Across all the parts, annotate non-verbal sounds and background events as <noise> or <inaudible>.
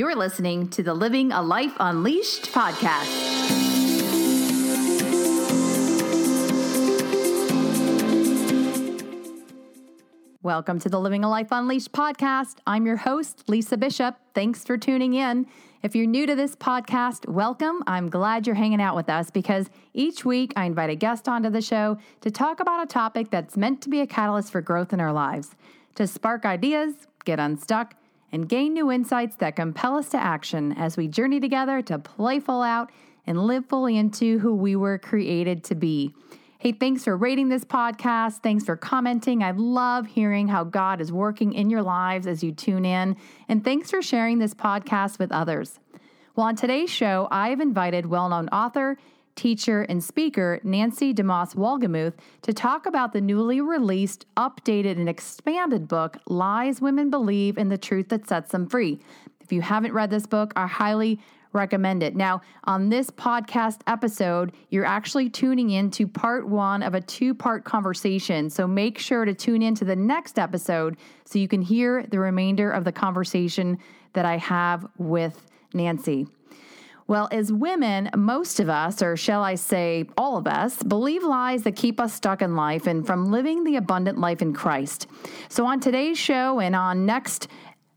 You're listening to the Living a Life Unleashed podcast. Welcome to the Living a Life Unleashed podcast. I'm your host, Lisa Bishop. Thanks for tuning in. If you're new to this podcast, welcome. I'm glad you're hanging out with us because each week I invite a guest onto the show to talk about a topic that's meant to be a catalyst for growth in our lives, to spark ideas, get unstuck, and gain new insights that compel us to action as we journey together to play full out and live fully into who we were created to be. Hey, thanks for rating this podcast. Thanks for commenting. I love hearing how God is working in your lives as you tune in. And thanks for sharing this podcast with others. Well, on today's show, I've invited well known author, teacher, and speaker Nancy DeMoss Wolgemuth to talk about the newly released, updated, and expanded book, Lies Women Believe and the Truth That Sets Them Free. If you haven't read this book, I highly recommend it. Now, on this podcast episode, you're actually tuning in to part one of a two part conversation. So make sure to tune in to the next episode so you can hear the remainder of the conversation that I have with Nancy. Well, as women, most of us, or shall I say all of us, believe lies that keep us stuck in life and from living the abundant life in Christ. So, on today's show and on next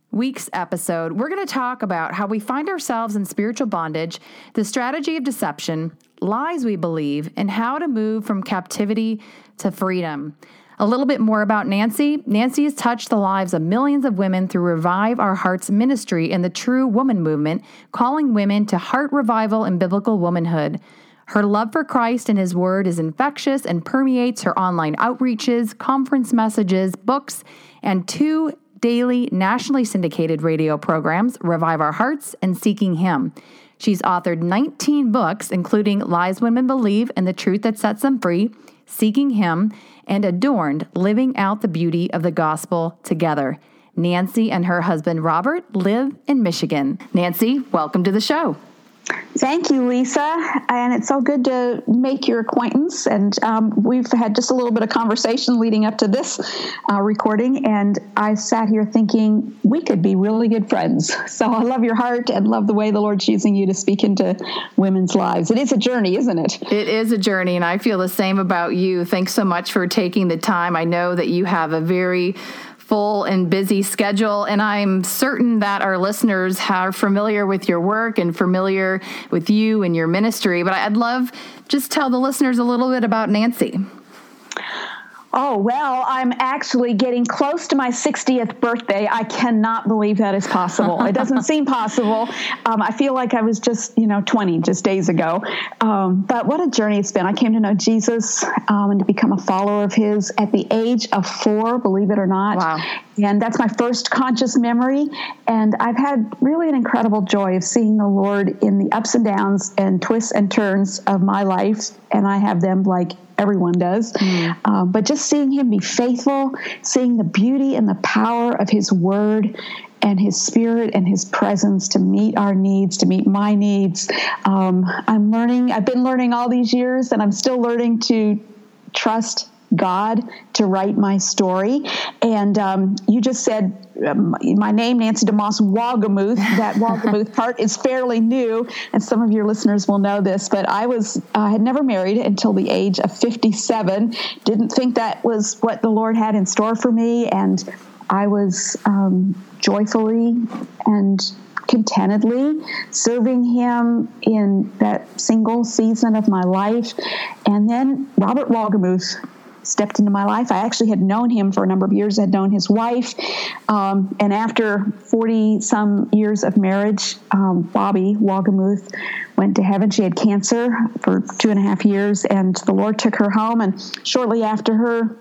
week's episode, we're going to talk about how we find ourselves in spiritual bondage, the strategy of deception, lies we believe, and how to move from captivity to freedom. A little bit more about Nancy. Nancy has touched the lives of millions of women through Revive Our Hearts ministry and the True Woman movement, calling women to heart revival and biblical womanhood. Her love for Christ and His Word is infectious and permeates her online outreaches, conference messages, books, and two daily nationally syndicated radio programs, Revive Our Hearts and Seeking Him. She's authored 19 books, including Lies Women Believe and the Truth That Sets Them Free, Seeking Him, and Adorned Living Out the Beauty of the Gospel Together. Nancy and her husband Robert live in Michigan. Nancy, welcome to the show. Thank you, Lisa. And it's so good to make your acquaintance. And um, we've had just a little bit of conversation leading up to this uh, recording. And I sat here thinking we could be really good friends. So I love your heart and love the way the Lord's using you to speak into women's lives. It is a journey, isn't it? It is a journey. And I feel the same about you. Thanks so much for taking the time. I know that you have a very full and busy schedule. And I'm certain that our listeners are familiar with your work and familiar with you and your ministry. But I'd love just tell the listeners a little bit about Nancy. Oh, well, I'm actually getting close to my 60th birthday. I cannot believe that is possible. It doesn't <laughs> seem possible. Um, I feel like I was just, you know, 20 just days ago. Um, but what a journey it's been. I came to know Jesus um, and to become a follower of his at the age of four, believe it or not. Wow. And that's my first conscious memory. And I've had really an incredible joy of seeing the Lord in the ups and downs and twists and turns of my life. And I have them like everyone does. Mm. Um, but just seeing him be faithful, seeing the beauty and the power of his word and his spirit and his presence to meet our needs, to meet my needs. Um, I'm learning, I've been learning all these years, and I'm still learning to trust God to write my story. And um, you just said um, my name, Nancy DeMoss Wolgemuth. <laughs> That Wolgemuth part is fairly new, and some of your listeners will know this. But I was uh, had never married until the age of 57. Didn't think that was what the Lord had in store for me, and I was um, joyfully and contentedly serving him in that single season of my life. And then Robert Wolgemuth stepped into my life. I actually had known him for a number of years. I had known his wife, um, and after forty some years of marriage, um, Bobbie Wolgemuth went to heaven. She had cancer for two and a half years, and the Lord took her home. And shortly after her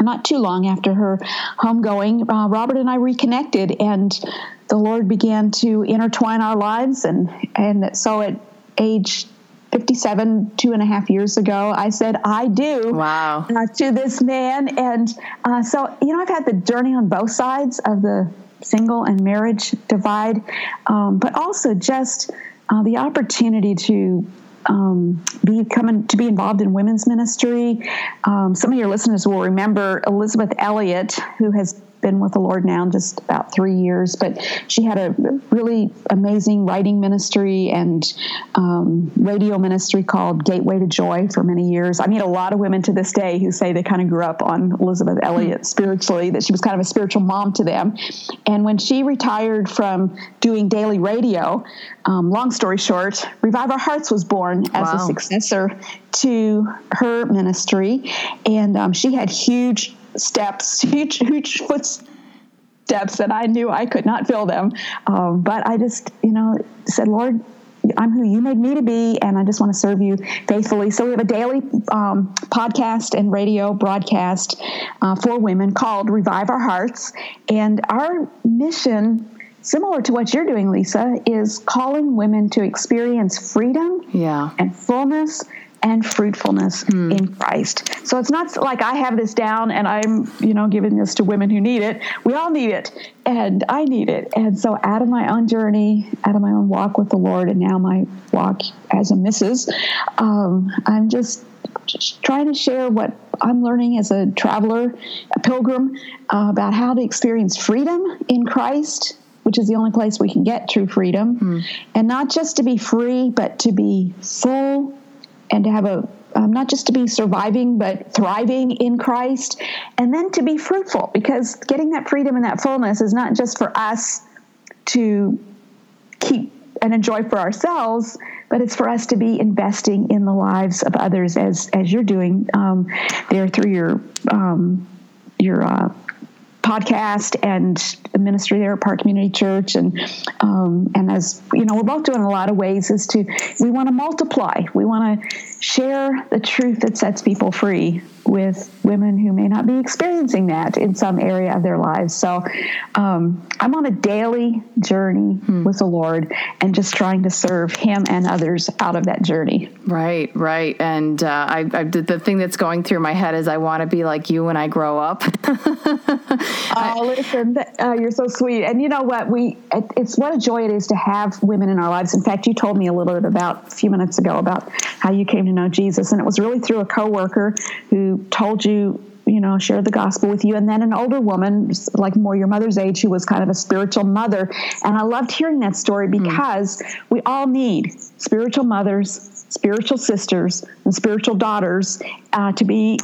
not too long after her homegoing, uh, Robert and I reconnected, and the Lord began to intertwine our lives. And, and so at age 57, two and a half years ago, I said, I do wow. Uh, to this man. And uh, so, you know, I've had the journey on both sides of the single and marriage divide, um, but also just uh, the opportunity to um, be coming to be involved in women's ministry. Um, some of your listeners will remember Elizabeth Elliot, who has been with the Lord now just about three years, but she had a really amazing writing ministry and um, radio ministry called Gateway to Joy for many years. I meet a lot of women to this day who say they kind of grew up on Elizabeth Elliot spiritually, that she was kind of a spiritual mom to them. And when she retired from doing daily radio, um, long story short, Revive Our Hearts was born as wow. a successor to her ministry. And um, she had huge steps, <laughs> huge, huge footsteps that I knew I could not fill them. Um, but I just, you know, said, Lord, I'm who you made me to be, and I just want to serve you faithfully. So we have a daily um, podcast and radio broadcast uh, for women called Revive Our Hearts, and our mission. Similar to what you're doing, Lisa, is calling women to experience freedom yeah. and fullness and fruitfulness mm. in Christ. So it's not like I have this down and I'm, you know, giving this to women who need it. We all need it and I need it. And so out of my own journey, out of my own walk with the Lord and now my walk as a Mrs., um, I'm just, just trying to share what I'm learning as a traveler, a pilgrim, uh, about how to experience freedom in Christ which is the only place we can get true freedom. Mm. And not just to be free, but to be full and to have a um, not just to be surviving but thriving in Christ and then to be fruitful because getting that freedom and that fullness is not just for us to keep and enjoy for ourselves but it's for us to be investing in the lives of others as as you're doing um, there through your um, your uh, podcast and the ministry there at Park Community Church, and um, as you know, we're both doing a lot of ways. Is to we want to multiply. We want to share the truth that sets people free with women who may not be experiencing that in some area of their lives. So um, I'm on a daily journey hmm. with the Lord and just trying to serve Him and others out of that journey. Right, right. And uh, I, I, the thing that's going through my head is I want to be like you when I grow up. <laughs> oh, listen, uh, you're so sweet. And you know what? We it's what a joy it is to have women in our lives. In fact, you told me a little bit about a few minutes ago about how you came to know Jesus, and it was really through a coworker who told you you know, share the gospel with you. And then an older woman, like more your mother's age, who was kind of a spiritual mother. And I loved hearing that story hmm. because mm. we all need spiritual mothers, spiritual sisters, and spiritual daughters uh, to be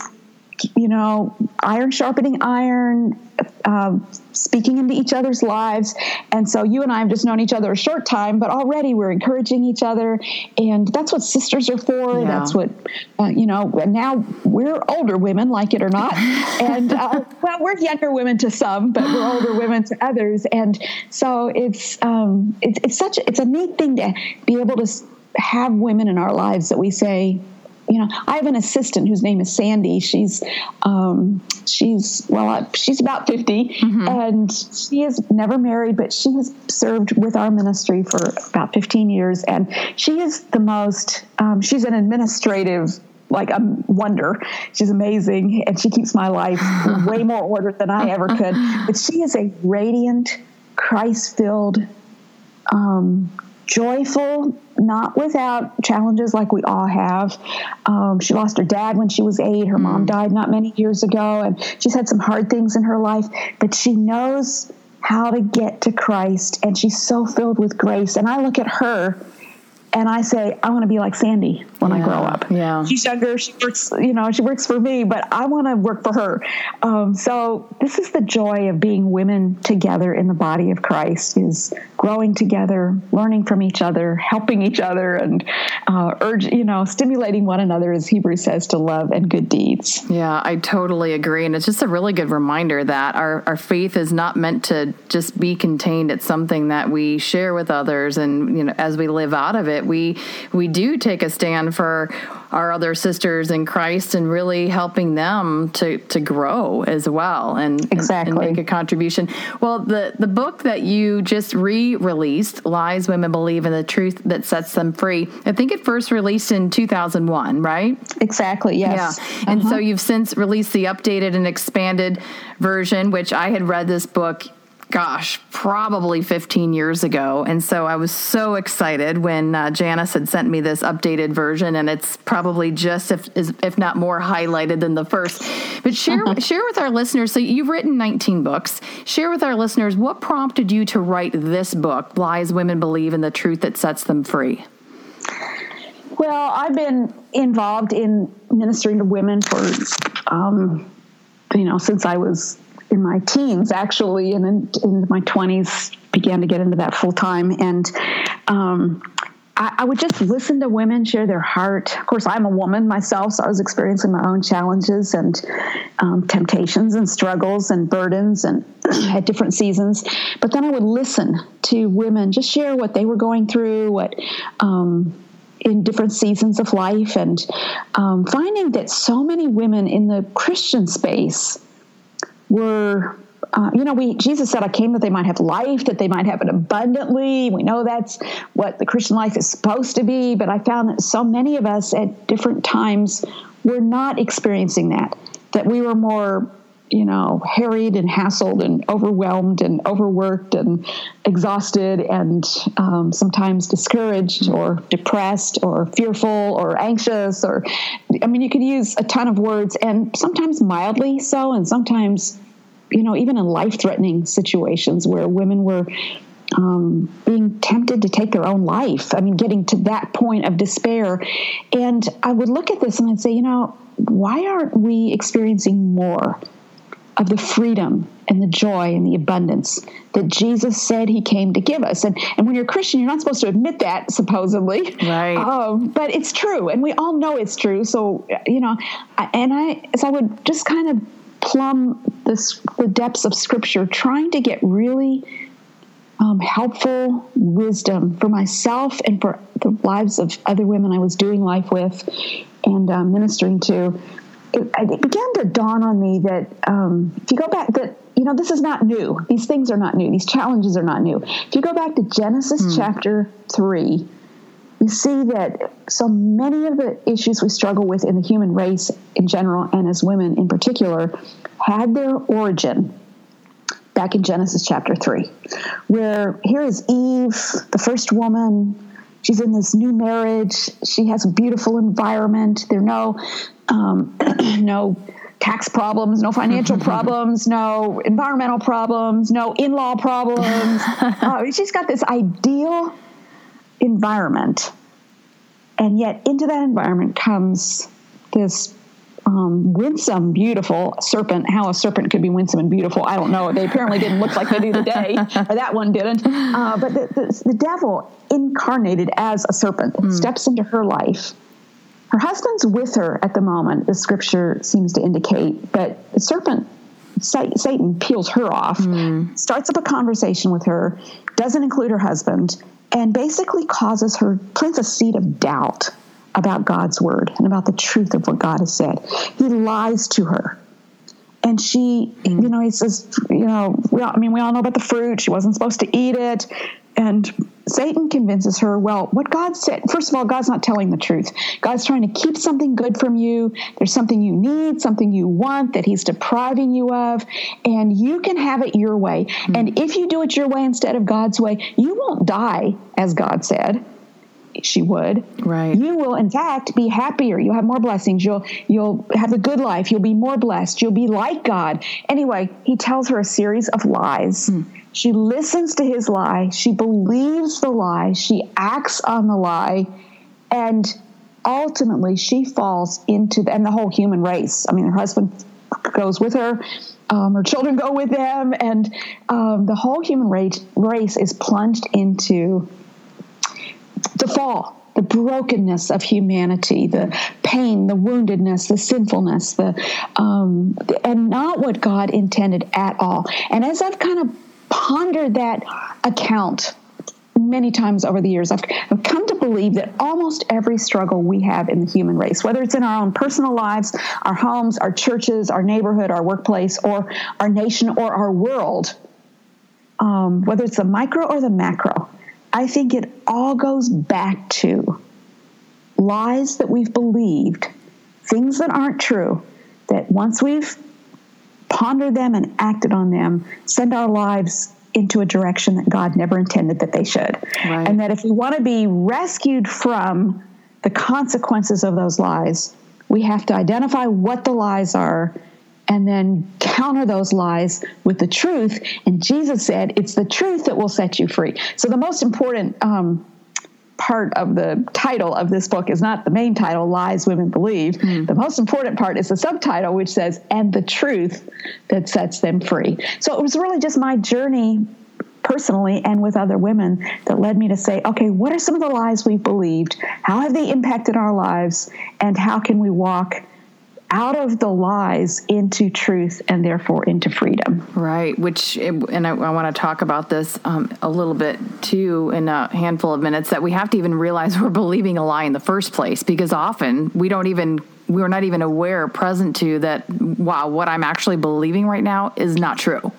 you know, iron sharpening iron, uh, speaking into each other's lives. And so you and I have just known each other a short time, but already we're encouraging each other. And that's what sisters are for. Yeah. That's what, uh, you know, now we're older women, like it or not. <laughs> and, uh, well, we're younger women to some, but we're older women to others. And so it's, um, it's, it's such, it's a neat thing to be able to have women in our lives that we say, you know, I have an assistant whose name is Sandy. She's, um, she's well, she's about 50 mm-hmm. and she is never married, but she has served with our ministry for about 15 years. And she is the most, um, she's an administrative like a wonder. She's amazing, and she keeps my life <laughs> way more ordered than I ever could. But she is a radiant, Christ-filled, um, joyful, not without challenges like we all have. Um, she lost her dad when she was eight. Her mom mm. died not many years ago, and she's had some hard things in her life, but she knows how to get to Christ, and she's so filled with grace. And I look at her and I say, I want to be like Sandy when yeah, I grow up. Yeah. She's younger. She works, you know, she works for me, but I want to work for her. Um, so this is the joy of being women together in the body of Christ is growing together, learning from each other, helping each other, and uh, urge, you know, stimulating one another, as Hebrews says, to love and good deeds. Yeah, I totally agree. And it's just a really good reminder that our, our faith is not meant to just be contained. It's something that we share with others. And, you know, as we live out of it, we we do take a stand for our other sisters in Christ and really helping them to to grow as well and exactly and make a contribution. Well, the the book that you just re-released, Lies Women Believe in the Truth That Sets Them Free. I think it first released in 2001, right? Exactly. Yes. Yeah. Uh-huh. And so uh-huh. you've since released the updated and expanded version, which I had read this book gosh, probably 15 years ago. And so I was so excited when uh, Janice had sent me this updated version, and it's probably just, if, if not more, highlighted than the first. But share, uh-huh. share with our listeners so you've written 19 books. Share with our listeners what prompted you to write this book, Lies Women Believe in the Truth That Sets Them Free? Well, I've been involved in ministering to women for, um, you know, since I was in my teens actually and in, in my 20s began to get into that full time. And um, I, I, would just listen to women share their heart. Of course i'm a woman myself so i was experiencing my own challenges and um, temptations and struggles and burdens and <clears throat> at different seasons. But then i would listen to women just share what they were going through what um, in different seasons of life. And um, finding that so many women in the christian space were uh, you know, we Jesus said, "I came that they might have life, that they might have it abundantly." We know that's what the Christian life is supposed to be, but I found that so many of us at different times were not experiencing that. That we were more, you know, harried and hassled and overwhelmed and overworked and exhausted and um, sometimes discouraged or depressed or fearful or anxious or, I mean, you could use a ton of words and sometimes mildly so, and sometimes you know, even in life threatening situations where women were um, being tempted to take their own life. I mean, getting to that point of despair. And I would look at this and I'd say, you know, why aren't we experiencing more of the freedom and the joy and the abundance that Jesus said he came to give us? And, and when you're a Christian, you're not supposed to admit that, <laughs> supposedly. Right. Um, but it's true. And we all know it's true. So, you know, and I, as I would just kind of plumb this, the depths of Scripture, trying to get really um, helpful wisdom for myself and for the lives of other women I was doing life with and uh, ministering to. It, it, began to dawn on me that um, if you go back, that you know this is not new. These things are not new. These challenges are not new. If you go back to Genesis mm. chapter three, you see that so many of the issues we struggle with in the human race in general and as women in particular had their origin back in Genesis chapter 3, where here is Eve, the first woman. She's in this new marriage. She has a beautiful environment. There are no, um, <clears throat> no tax problems, no financial <laughs> problems, no environmental problems, no in law problems. <laughs> Uh, she's got this ideal environment. And yet, into that environment comes this um, winsome, beautiful serpent. How a serpent could be winsome and beautiful, I don't know. They apparently didn't look like they do today, <laughs> or that one didn't. Uh, but the, the, the, devil, incarnated as a serpent, mm. steps into her life. Her husband's with her at the moment, the scripture seems to indicate, but the serpent Satan peels her off, mm. starts up a conversation with her, doesn't include her husband, and basically causes her, plants a seed of doubt about God's word and about the truth of what God has said. He lies to her. And she, you know, he says, you know, we all, I mean, we all know about the fruit. She wasn't supposed to eat it. And Satan convinces her, well, what God said, first of all, God's not telling the truth. God's trying to keep something good from you. There's something you need, something you want that He's depriving you of, and you can have it your way. Mm-hmm. And if you do it your way instead of God's way, you won't die, as God said she would. Right. You will, in fact, be happier. You'll have more blessings. You'll you'll have a good life. You'll be more blessed. You'll be like God. Anyway, he tells her a series of lies. Mm. She listens to his lie. She believes the lie. She acts on the lie, and ultimately she falls into the, and the whole human race. I mean, her husband goes with her. Um, her children go with them, and um, the whole human race, race is plunged into the fall, the brokenness of humanity, the pain, the woundedness, the sinfulness, the um, and not what God intended at all. And as I've kind of pondered that account many times over the years, I've, I've, come to believe that almost every struggle we have in the human race, whether it's in our own personal lives, our homes, our churches, our neighborhood, our workplace, or our nation or our world, um, whether it's the micro or the macro, I think it all goes back to lies that we've believed, things that aren't true, that once we've pondered them and acted on them, send our lives into a direction that God never intended that they should. Right. And that if we want to be rescued from the consequences of those lies, we have to identify what the lies are and then counter those lies with the truth. And Jesus said, It's the truth that will set you free. So the most important um, part of the title of this book is not the main title, Lies Women Believe. Mm. The most important part is the subtitle, which says, And the truth that sets them free. So it was really just my journey personally and with other women that led me to say, okay, what are some of the lies we've believed? How have they impacted our lives? And how can we walk out of the lies into truth and therefore into freedom. Right, which, and I, I want to talk about this um, a little bit too in a handful of minutes that we have to even realize <laughs> we're believing a lie in the first place because often we don't even we're not even aware present to that wow what i'm actually believing right now is not true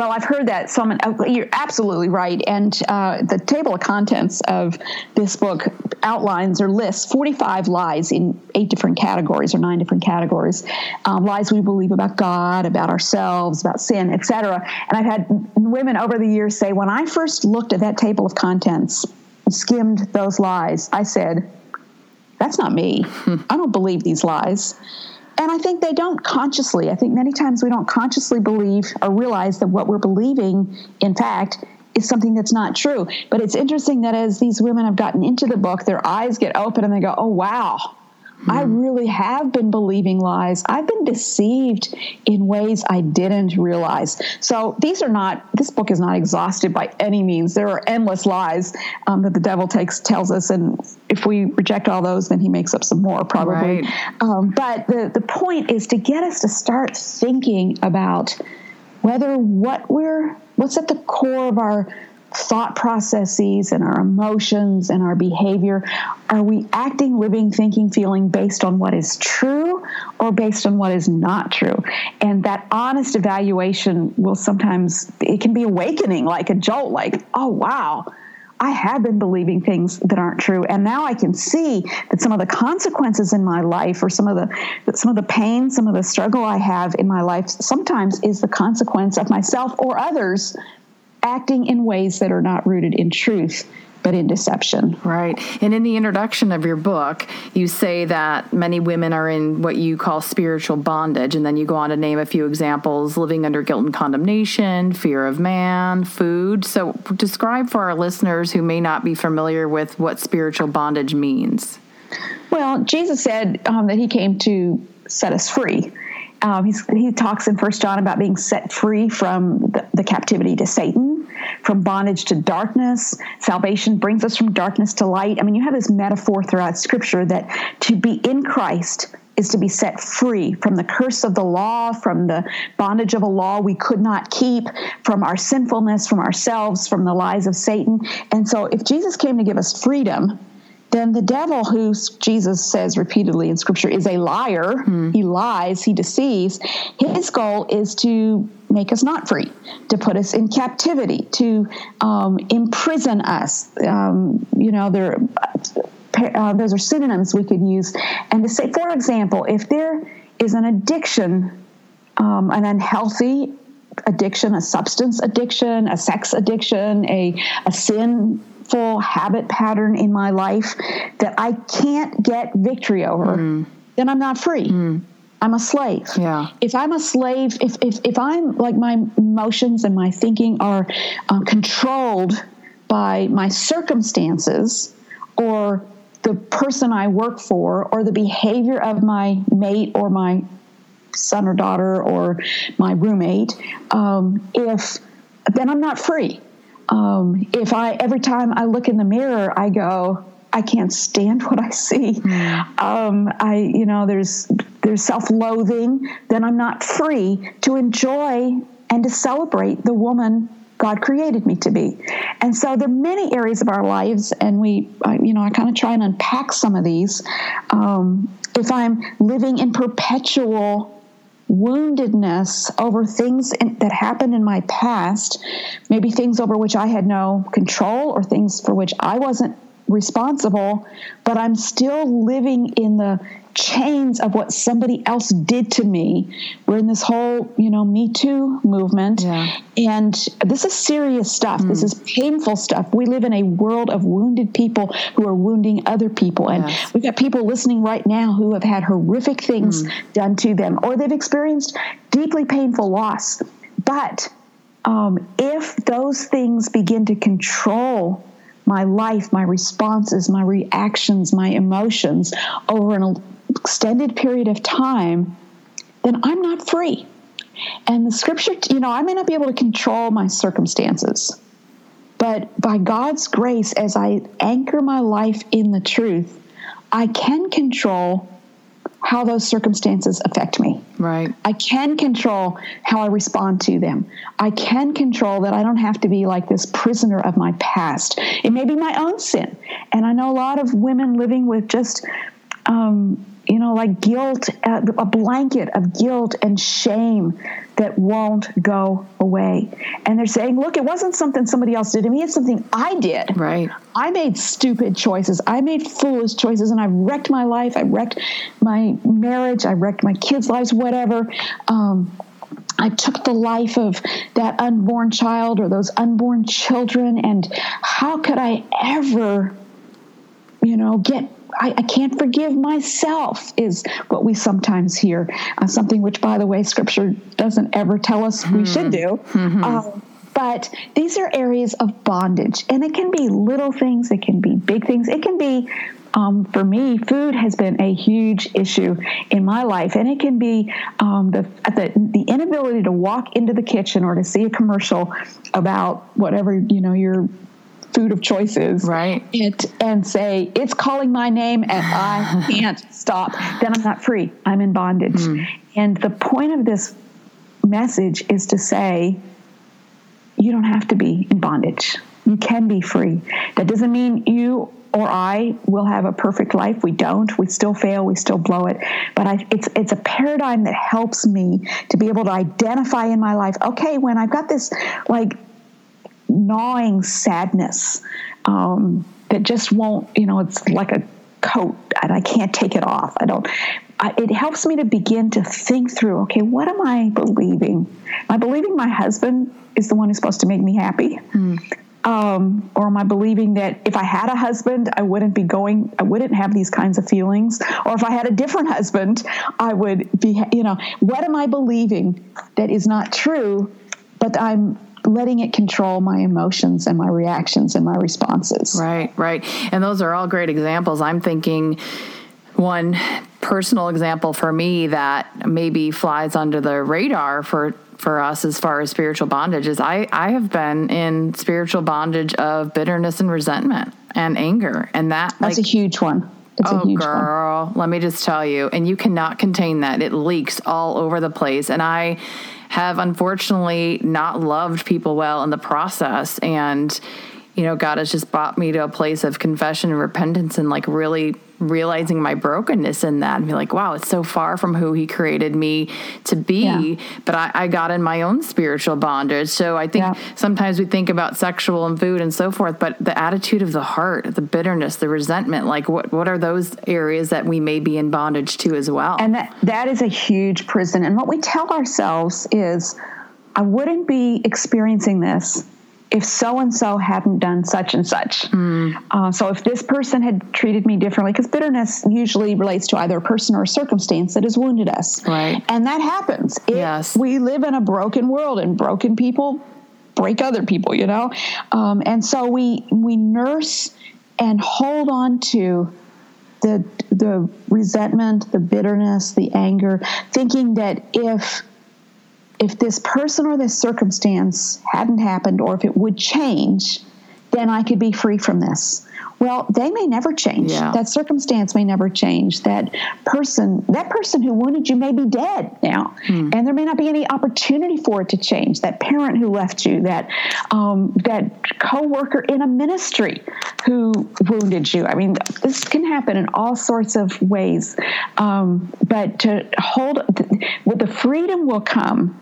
well, I've heard that. So I'm, you're absolutely right. And uh, the table of contents of this book outlines or lists 45 lies in eight different categories or nine different categories. Um, lies we believe about God, about ourselves, about sin, etc. And I've had women over the years say, when I first looked at that table of contents, skimmed those lies, I said, that's not me. <laughs> I don't believe these lies and I think they don't consciously. I think many times we don't consciously believe or realize that what we're believing, in fact, is something that's not true. But it's interesting that as these women have gotten into the book, their eyes get open and they go, oh, wow, Hmm. I really have been believing lies. I've been deceived in ways I didn't realize. So these are not. This book is not exhausted by any means. There are endless lies um, that the devil takes tells us, and if we reject all those, then he makes up some more probably. Right. Um, but the the point is to get us to start thinking about whether what we're what's at the core of our thought processes and our emotions and our behavior? Are we acting, living, thinking, feeling based on what is true or based on what is not true? And that honest evaluation will sometimes, it can be awakening like a jolt, like, oh, wow. I have been believing things that aren't true, and now I can see that some of the consequences in my life, or some of the some of the pain, some of the struggle I have in my life, sometimes is the consequence of myself or others acting in ways that are not rooted in truth but in deception. Right. And in the introduction of your book, you say that many women are in what you call spiritual bondage. And then you go on to name a few examples living under guilt and condemnation, fear of man, food. So, describe for our listeners who may not be familiar with what spiritual bondage means. Well, Jesus said um, that he came to set us free. Um, he talks in First John about being set free from the, the, captivity to Satan, from bondage to darkness. Salvation brings us from darkness to light. I mean, you have this metaphor throughout Scripture that to be in Christ is to be set free from the curse of the law, from the bondage of a law we could not keep, from our sinfulness, from ourselves, from the lies of Satan. And so, if Jesus came to give us freedom, then the devil, who Jesus says repeatedly in Scripture is a liar, hmm. he lies, he deceives, his goal is to make us not free, to put us in captivity, to um, imprison us. Um, you know, there, uh, those are synonyms we could use. And to say, for example, if there is an addiction, um, an unhealthy addiction, a substance addiction, a sex addiction, a, a sin full habit pattern in my life that I can't get victory over, mm. then I'm not free. Mm. I'm a slave. Yeah. If I'm a slave, if, if, if I'm like my emotions and my thinking are uh, controlled by my circumstances or the person I work for or the behavior of my mate or my son or daughter or my roommate, um, if then I'm not free um, if I every time I look in the mirror, I go, I can't stand <laughs> what I see. Mm. Um, I, you know, there's there's self-loathing. Then I'm not free to enjoy and to celebrate the woman God created me to be. And so there are many areas of our lives, and we, you know, I kind of try and unpack some of these. Um, if I'm living in perpetual woundedness over things in, that happened in my past, maybe things over which I had no control or things for which I wasn't responsible, but I'm still living in the chains of what somebody else did to me. We're in this whole, you know, Me Too movement. Yeah. And this is serious stuff. Mm. This is painful stuff. We live in a world of wounded people who are wounding other people. And yes. we've got people listening right now who have had horrific things mm. done to them or they've experienced deeply painful loss. But um, if those things begin to control my life, my responses, my reactions, my emotions over an extended period of time, then I'm not free. And the scripture, you know, I may not be able to control my circumstances, but by God's grace, as I anchor my life in the truth, I can control how those circumstances affect me. Right. I can control how I respond to them. I can control that I don't have to be like this prisoner of my past. It may be my own sin. And I know a lot of women living with just um, you know, like guilt, uh, a blanket of guilt and shame that won't go away. And they're saying, look, it wasn't something somebody else did to me, it's something I did. Right. I made stupid choices. I made foolish choices, and I wrecked my life. I wrecked my marriage. I wrecked my kids' lives, whatever. Um, I took the life of that unborn child or those unborn children, and how could I ever, you know, get I, I, can't forgive myself is what we sometimes hear. Uh, something which, by the way, Scripture doesn't ever tell us mm-hmm. we should hmm. do. Mm-hmm. Uh, but these are areas of bondage, and it can be little things, it can be big things, it can be. Um, for me, food has been a huge issue in my life, and it can be um, the, the the inability to walk into the kitchen or to see a commercial about whatever you know your food of choices right it, and say it's calling my name and i <laughs> can't stop then i'm not free i'm in bondage mm. and the point of this message is to say you don't have to be in bondage you can be free that doesn't mean you or I will have a perfect life. We don't. We still fail. We still blow it. But I, it's it's a paradigm that helps me to be able to identify in my life. Okay, when I've got this like gnawing sadness um, that just won't, you know, it's like a coat and I can't take it off. I don't. I, it helps me to begin to think through. Okay, what am I believing? Am I believing my husband is the one who's supposed to make me happy? Hmm. Um, or am I believing that if I had a husband, I wouldn't be going, I wouldn't have these kinds of feelings? Or if I had a different husband, I would be, you know, what am I believing that is not true, but I'm letting it control my emotions and my reactions and my responses. Right, right. And those are all great examples. I'm thinking one personal example for me that maybe flies under the radar for for us as far as spiritual bondage is I, I have been in spiritual bondage of bitterness and resentment and anger and that that's like, a huge one it's oh girl one. let me just tell you and you cannot contain that it leaks all over the place and i have unfortunately not loved people well in the process. And, you know, God has just brought me to a place of confession and repentance and like really realizing my brokenness in that and be like, wow, it's so far from who he created me to be. Yeah. But I, I, got in my own spiritual bondage. So I think yeah. sometimes we think about sexual and food and so forth, but the attitude of the heart, the bitterness, the resentment, like what, what are those areas that we may be in bondage to as well? And that, that is a huge prison. And what we tell ourselves is, I wouldn't be experiencing this if so and so hadn't done such and such. Mm. Uh, so if this person had treated me differently, because bitterness usually relates to either a person or a circumstance that has wounded us. Right. And that happens. It, yes. We live in a broken world and broken people break other people, you know? Um, and so we, we nurse and hold on to the, the resentment, the bitterness, the anger, thinking that if if this person or this circumstance hadn't happened or if it would change, then I could be free from this. Well, they may never change. Yeah. That circumstance may never change. That person, that person who wounded you may be dead now, hmm. and there may not be any opportunity for it to change. That parent who left you, that um, that coworker in a ministry who wounded you. I mean, this can happen in all sorts of ways. Um, but to hold, the freedom will come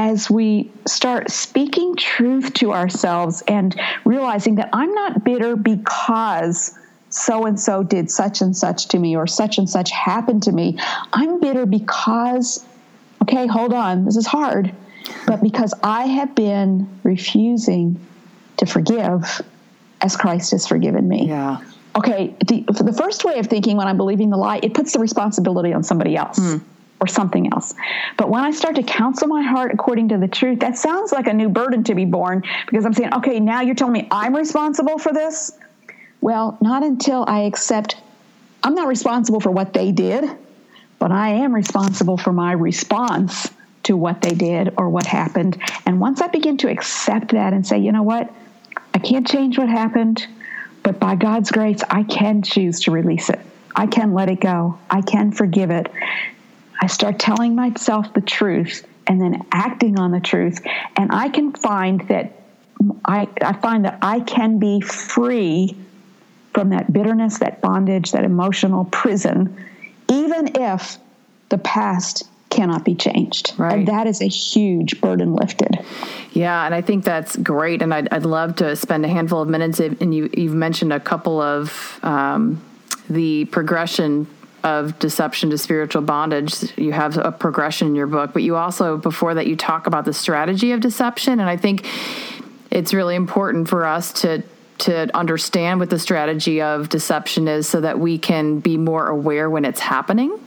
as we start speaking truth to ourselves and realizing that I'm not bitter because so and so did such and such to me or such and such happened to me. I'm bitter because, okay, hold on, this is hard, but because I have been refusing to forgive as Christ has forgiven me. Yeah. Okay, the, the first way of thinking when I'm believing the lie, it puts the responsibility on somebody else. Mm or something else. But when I start to counsel my heart according to the truth, that sounds like a new burden to be borne because I'm saying, okay, now you're telling me I'm responsible for this. Well, not until I accept I'm not responsible for what they did, but I am responsible for my response to what they did or what happened. And once I begin to accept that and say, you know what, I can't change what happened, but by God's grace, I can choose to release it. I can let it go. I can forgive it. I start telling myself the truth and then acting on the truth. And I can find that I, I find that I can be free from that bitterness, that bondage, that emotional prison, even if the past cannot be changed. Right. And that is a huge burden lifted. Yeah, and I think that's great. And I'd, I'd love to spend a handful of minutes. And you, you've mentioned a couple of um, the progression of deception to spiritual bondage. You have a progression in your book, but you also, before that, you talk about the strategy of deception. And I think it's really important for us to to understand what the strategy of deception is so that we can be more aware when it's happening.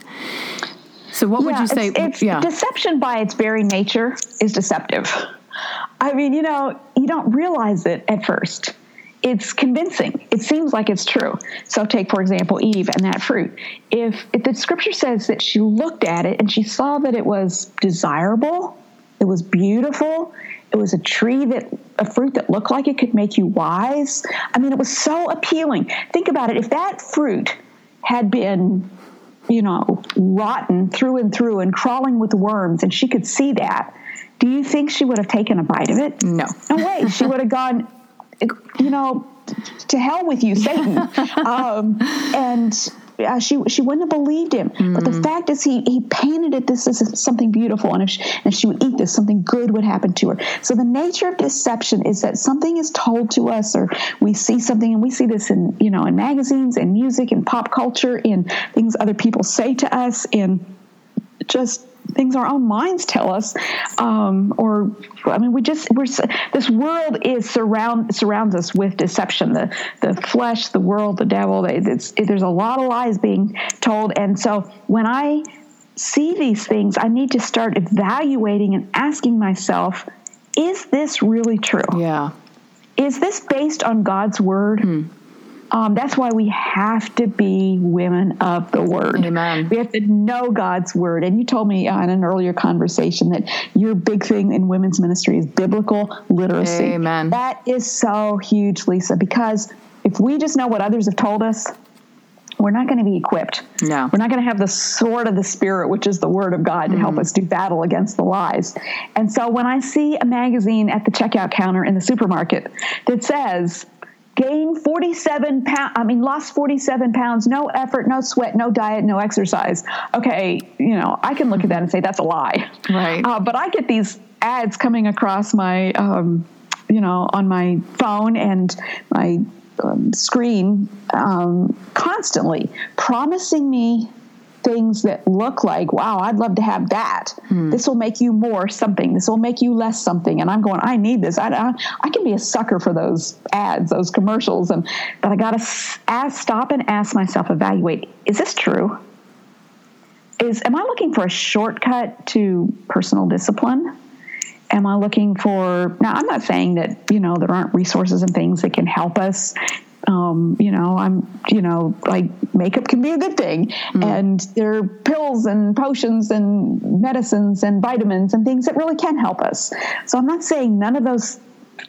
So, what yeah, would you say? It's, it's yeah. Deception by its very nature is deceptive. I mean, you know, you don't realize it at first it's convincing. It seems like it's true. So take for example Eve and that fruit. If, if the scripture says that she looked at it and she saw that it was desirable, it was beautiful, it was a tree that a fruit that looked like it could make you wise. I mean, it was so appealing. Think about it. If that fruit had been you know, rotten through and through and crawling with worms, and she could see that. Do you think she would have taken a bite of it? No. No way. She would have gone, you know, to hell with you, Satan. <laughs> um, and uh, she she wouldn't have believed him. Mm. But the mm. fact is, he he painted it this as something beautiful, and if she, and if she would eat this, something good would happen to her. So the nature of deception is that something is told to us, or we see something, and we see this in you know in magazines, and music, and pop culture, in things other people say to us, in just things our own minds tell us um, or i mean we just we're this world is surround surrounds us with deception. The the flesh the world the devil there's a lot of lies being told. And so when i see these things i need to start evaluating and asking myself is this really true? Yeah. Is this based on god's word? Hmm. Um, that's why we have to be women of the word. Amen. We have to know God's word. And you told me uh, in an earlier conversation that your big thing in women's ministry is biblical literacy. Amen. That is so huge, Lisa, because if we just know what others have told us, we're not going to be equipped. No. We're not going to have the sword of the Spirit, which is the Word of God, to mm-hmm. help us do battle against the lies. And so when I see a magazine at the checkout counter in the supermarket that says, gained 47 pounds, I mean, lost 47 pounds, no effort, no sweat, no diet, no exercise. Okay, you know, I can look at that and say that's a lie. Right. Uh, but I get these ads coming across my, um, you know, on my phone and my um, screen um, constantly promising me things that look like, wow, I'd love to have that. Hmm. This will make you more something. This will make you less something. And I'm going, I need this. I, I, I can be a sucker for those ads, those commercials. And but I got to ask, stop and ask myself, evaluate: Is this true? Is am I looking for a shortcut to personal discipline? am I looking for now I'm not saying that you know there aren't resources and things that can help us um, you know, I'm, you know, like makeup can be a good thing. Mm. And there are pills and potions and medicines and vitamins and things that really can help us. So I'm not saying none of those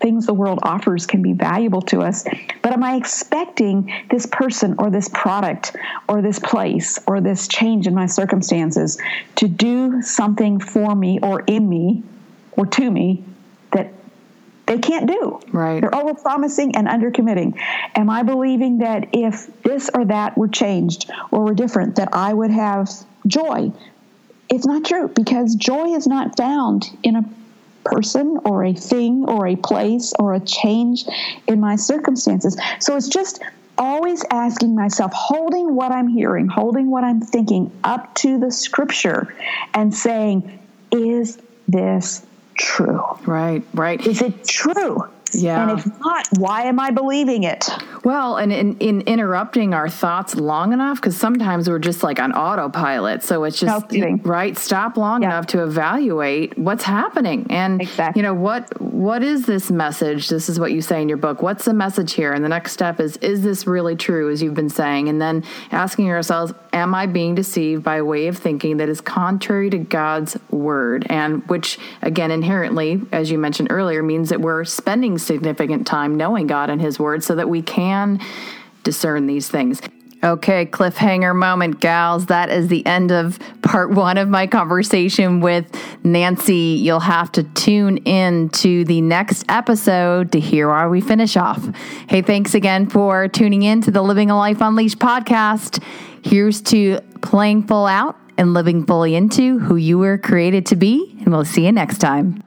things the world offers can be valuable to us, but am I expecting this person or this product or this place or this change in my circumstances to do something for me or in me or to me they can't do. Right. They're over promising and under committing. Am I believing that if this or that were changed or were different, that I would have joy? It's not true because joy is not found in a person or a thing or a place or a change in my circumstances. So it's just always asking myself, holding what I'm hearing, holding what I'm thinking up to the scripture and saying, is this true? Right, right. Is it true? Yeah. And if not, why am I believing it? Well, and in, in interrupting our thoughts long enough, because sometimes we're just like on autopilot. So it's just right. Stop long yeah. enough to evaluate what's happening, and exactly. you know what what is this message? This is what you say in your book. What's the message here? And the next step is: is this really true, as you've been saying? And then asking yourselves, am I being deceived by a way of thinking that is contrary to God's word, and which again inherently, as you mentioned earlier, means that we're spending significant time knowing God and His word, so that we can can discern these things. Okay, cliffhanger moment, gals. That is the end of part one of my conversation with Nancy. You'll have to tune in to the next episode to hear why we finish off. Hey, thanks again for tuning in to the Living a Life Unleashed podcast. Here's to playing full out and living fully into who you were created to be. And we'll see you next time.